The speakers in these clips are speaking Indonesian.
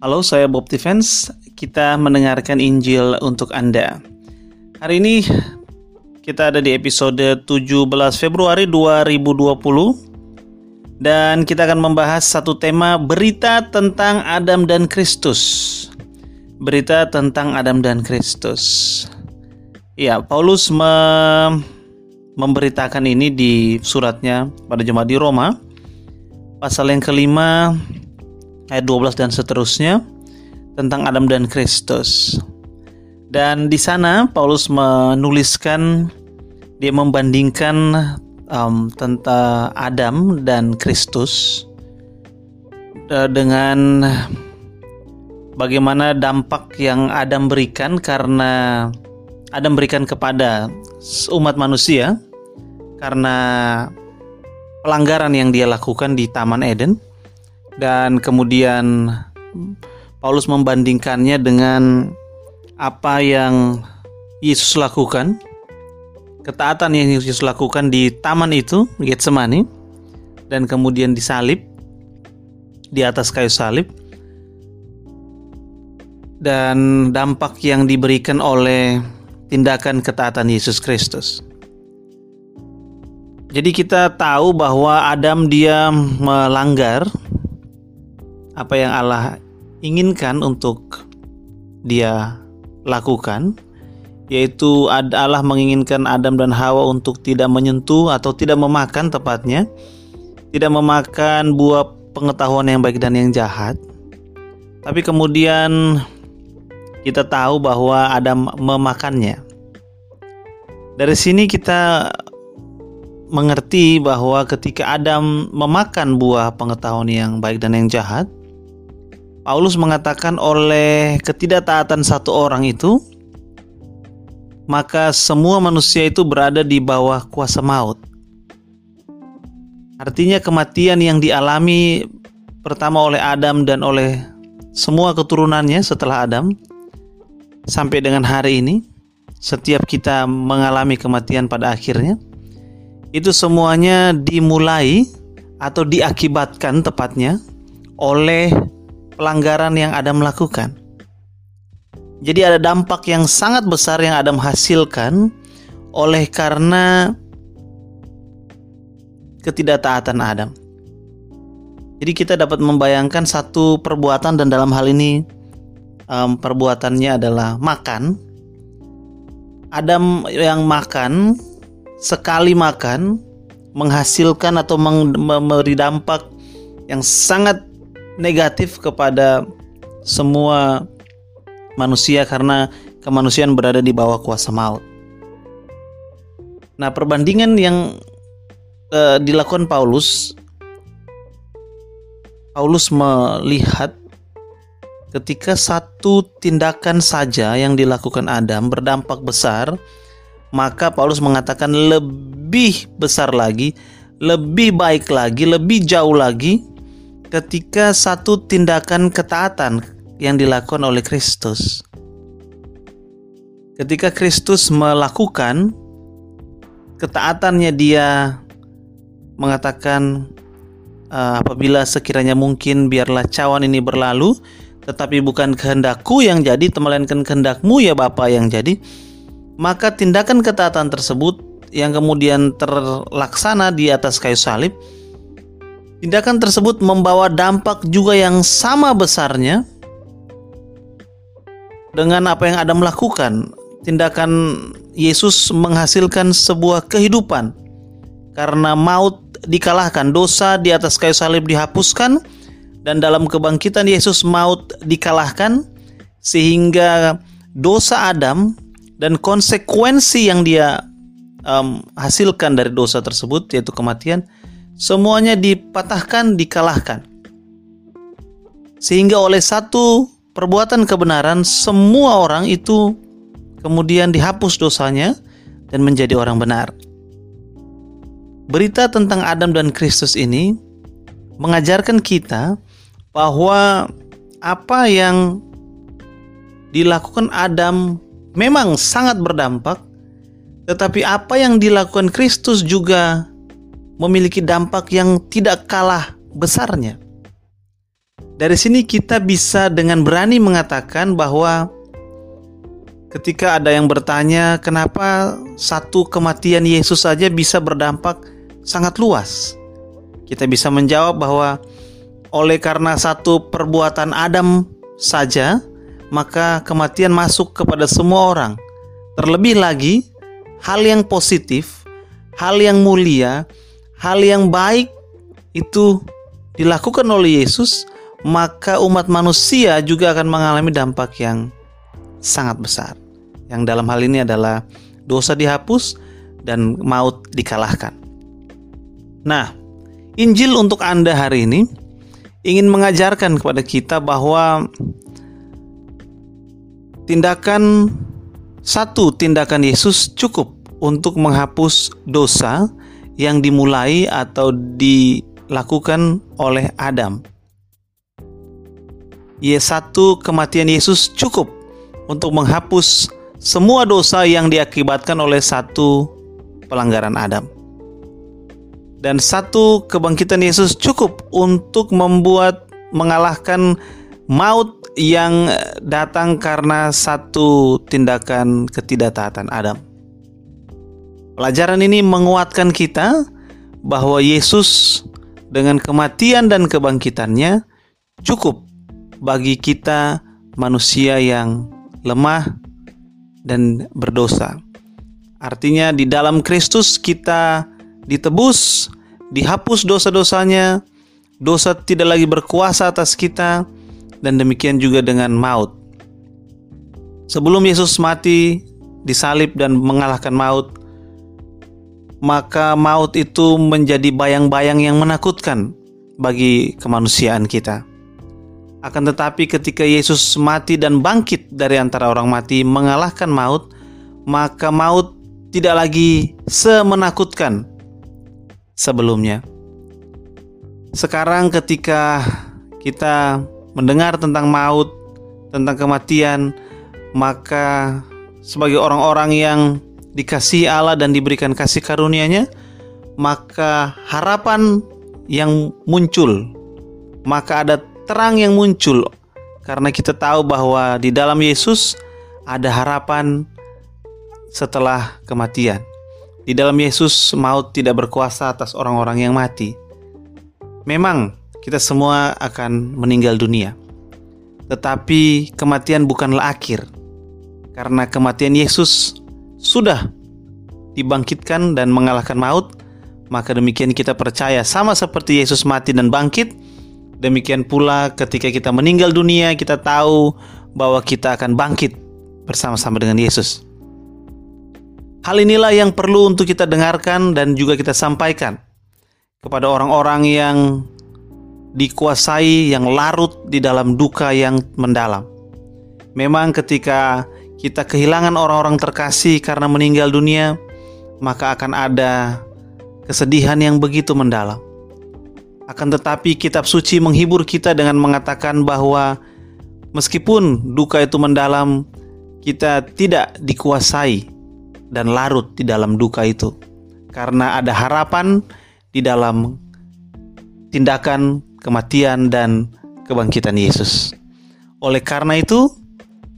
Halo, saya Bob Defense. Kita mendengarkan Injil untuk Anda. Hari ini kita ada di episode 17 Februari 2020 dan kita akan membahas satu tema berita tentang Adam dan Kristus. Berita tentang Adam dan Kristus. Ya, Paulus me memberitakan ini di suratnya pada jemaat di Roma pasal yang kelima ayat 12 dan seterusnya tentang Adam dan Kristus. Dan di sana Paulus menuliskan dia membandingkan um, tentang Adam dan Kristus uh, dengan bagaimana dampak yang Adam berikan karena Adam berikan kepada umat manusia karena pelanggaran yang dia lakukan di Taman Eden dan kemudian Paulus membandingkannya dengan apa yang Yesus lakukan. Ketaatan yang Yesus lakukan di taman itu Getsemani. Dan kemudian disalib di atas kayu salib. Dan dampak yang diberikan oleh tindakan ketaatan Yesus Kristus. Jadi kita tahu bahwa Adam dia melanggar apa yang Allah inginkan untuk dia lakukan yaitu Allah menginginkan Adam dan Hawa untuk tidak menyentuh atau tidak memakan tepatnya tidak memakan buah pengetahuan yang baik dan yang jahat. Tapi kemudian kita tahu bahwa Adam memakannya. Dari sini kita mengerti bahwa ketika Adam memakan buah pengetahuan yang baik dan yang jahat, Paulus mengatakan oleh ketidaktaatan satu orang itu, maka semua manusia itu berada di bawah kuasa maut. Artinya kematian yang dialami pertama oleh Adam dan oleh semua keturunannya setelah Adam sampai dengan hari ini, setiap kita mengalami kematian pada akhirnya itu semuanya dimulai atau diakibatkan tepatnya oleh pelanggaran yang Adam lakukan. Jadi ada dampak yang sangat besar yang Adam hasilkan oleh karena ketidaktaatan Adam. Jadi kita dapat membayangkan satu perbuatan dan dalam hal ini um, perbuatannya adalah makan. Adam yang makan sekali makan menghasilkan atau memberi dampak yang sangat negatif kepada semua manusia karena kemanusiaan berada di bawah kuasa maut. Nah, perbandingan yang uh, dilakukan Paulus Paulus melihat ketika satu tindakan saja yang dilakukan Adam berdampak besar maka Paulus mengatakan lebih besar lagi, lebih baik lagi, lebih jauh lagi ketika satu tindakan ketaatan yang dilakukan oleh Kristus. Ketika Kristus melakukan ketaatannya dia mengatakan uh, apabila sekiranya mungkin biarlah cawan ini berlalu tetapi bukan kehendakku yang jadi melainkan kehendakmu ya Bapa yang jadi maka tindakan ketaatan tersebut yang kemudian terlaksana di atas kayu salib, tindakan tersebut membawa dampak juga yang sama besarnya dengan apa yang Adam lakukan. Tindakan Yesus menghasilkan sebuah kehidupan karena maut dikalahkan, dosa di atas kayu salib dihapuskan, dan dalam kebangkitan Yesus maut dikalahkan, sehingga dosa Adam dan konsekuensi yang dia um, hasilkan dari dosa tersebut yaitu kematian semuanya dipatahkan dikalahkan. Sehingga oleh satu perbuatan kebenaran semua orang itu kemudian dihapus dosanya dan menjadi orang benar. Berita tentang Adam dan Kristus ini mengajarkan kita bahwa apa yang dilakukan Adam memang sangat berdampak, tetapi apa yang dilakukan Kristus juga memiliki dampak yang tidak kalah besarnya. Dari sini kita bisa dengan berani mengatakan bahwa ketika ada yang bertanya kenapa satu kematian Yesus saja bisa berdampak sangat luas. Kita bisa menjawab bahwa oleh karena satu perbuatan Adam saja, maka kematian masuk kepada semua orang. Terlebih lagi, hal yang positif, hal yang mulia, hal yang baik itu dilakukan oleh Yesus maka umat manusia juga akan mengalami dampak yang sangat besar. Yang dalam hal ini adalah dosa dihapus dan maut dikalahkan. Nah, Injil untuk Anda hari ini ingin mengajarkan kepada kita bahwa tindakan satu tindakan Yesus cukup untuk menghapus dosa yang dimulai atau dilakukan oleh Adam Y1 kematian Yesus cukup untuk menghapus semua dosa yang diakibatkan oleh satu pelanggaran Adam. Dan satu kebangkitan Yesus cukup untuk membuat mengalahkan maut yang datang karena satu tindakan ketidaktaatan Adam. Pelajaran ini menguatkan kita bahwa Yesus dengan kematian dan kebangkitannya cukup bagi kita manusia yang lemah dan berdosa. Artinya di dalam Kristus kita ditebus, dihapus dosa-dosanya, dosa tidak lagi berkuasa atas kita dan demikian juga dengan maut. Sebelum Yesus mati disalib dan mengalahkan maut, maka maut itu menjadi bayang-bayang yang menakutkan bagi kemanusiaan kita. Akan tetapi ketika Yesus mati dan bangkit dari antara orang mati mengalahkan maut, maka maut tidak lagi semenakutkan sebelumnya. Sekarang ketika kita mendengar tentang maut, tentang kematian, maka sebagai orang-orang yang dikasih Allah dan diberikan kasih karunia-Nya, maka harapan yang muncul, maka ada terang yang muncul karena kita tahu bahwa di dalam Yesus ada harapan setelah kematian. Di dalam Yesus maut tidak berkuasa atas orang-orang yang mati. Memang kita semua akan meninggal dunia. Tetapi kematian bukanlah akhir. Karena kematian Yesus sudah dibangkitkan dan mengalahkan maut, maka demikian kita percaya sama seperti Yesus mati dan bangkit, Demikian pula ketika kita meninggal dunia, kita tahu bahwa kita akan bangkit bersama-sama dengan Yesus. Hal inilah yang perlu untuk kita dengarkan dan juga kita sampaikan kepada orang-orang yang dikuasai, yang larut di dalam duka yang mendalam. Memang ketika kita kehilangan orang-orang terkasih karena meninggal dunia, maka akan ada kesedihan yang begitu mendalam. Akan tetapi kitab suci menghibur kita dengan mengatakan bahwa meskipun duka itu mendalam, kita tidak dikuasai dan larut di dalam duka itu. Karena ada harapan di dalam tindakan kematian dan kebangkitan Yesus. Oleh karena itu,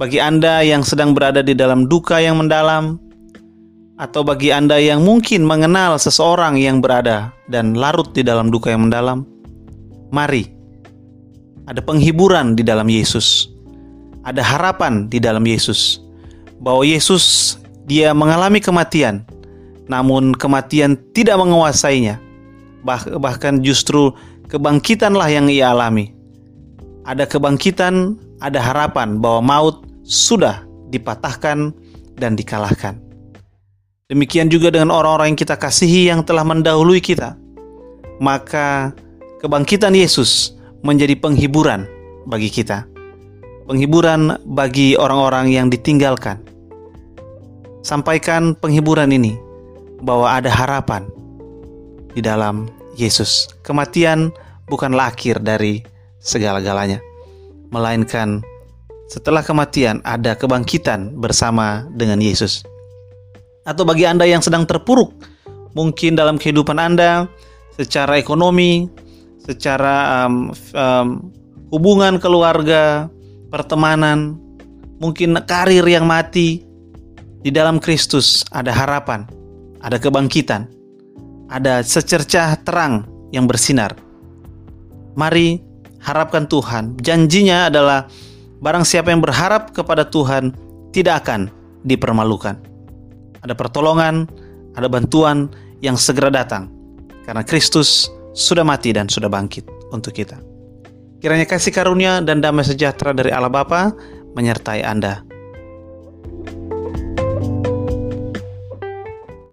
bagi Anda yang sedang berada di dalam duka yang mendalam, atau bagi Anda yang mungkin mengenal seseorang yang berada dan larut di dalam duka yang mendalam, mari ada penghiburan di dalam Yesus. Ada harapan di dalam Yesus bahwa Yesus dia mengalami kematian, namun kematian tidak menguasainya. Bah bahkan justru kebangkitanlah yang ia alami. Ada kebangkitan, ada harapan bahwa maut sudah dipatahkan dan dikalahkan. Demikian juga dengan orang-orang yang kita kasihi yang telah mendahului kita. Maka kebangkitan Yesus menjadi penghiburan bagi kita. Penghiburan bagi orang-orang yang ditinggalkan. Sampaikan penghiburan ini bahwa ada harapan di dalam Yesus. Kematian bukanlah akhir dari segala-galanya, melainkan setelah kematian ada kebangkitan bersama dengan Yesus atau bagi Anda yang sedang terpuruk mungkin dalam kehidupan Anda secara ekonomi, secara um, um, hubungan keluarga, pertemanan, mungkin karir yang mati. Di dalam Kristus ada harapan, ada kebangkitan, ada secercah terang yang bersinar. Mari harapkan Tuhan. Janjinya adalah barang siapa yang berharap kepada Tuhan tidak akan dipermalukan. Ada pertolongan, ada bantuan yang segera datang karena Kristus sudah mati dan sudah bangkit untuk kita. Kiranya kasih karunia dan damai sejahtera dari Allah Bapa menyertai Anda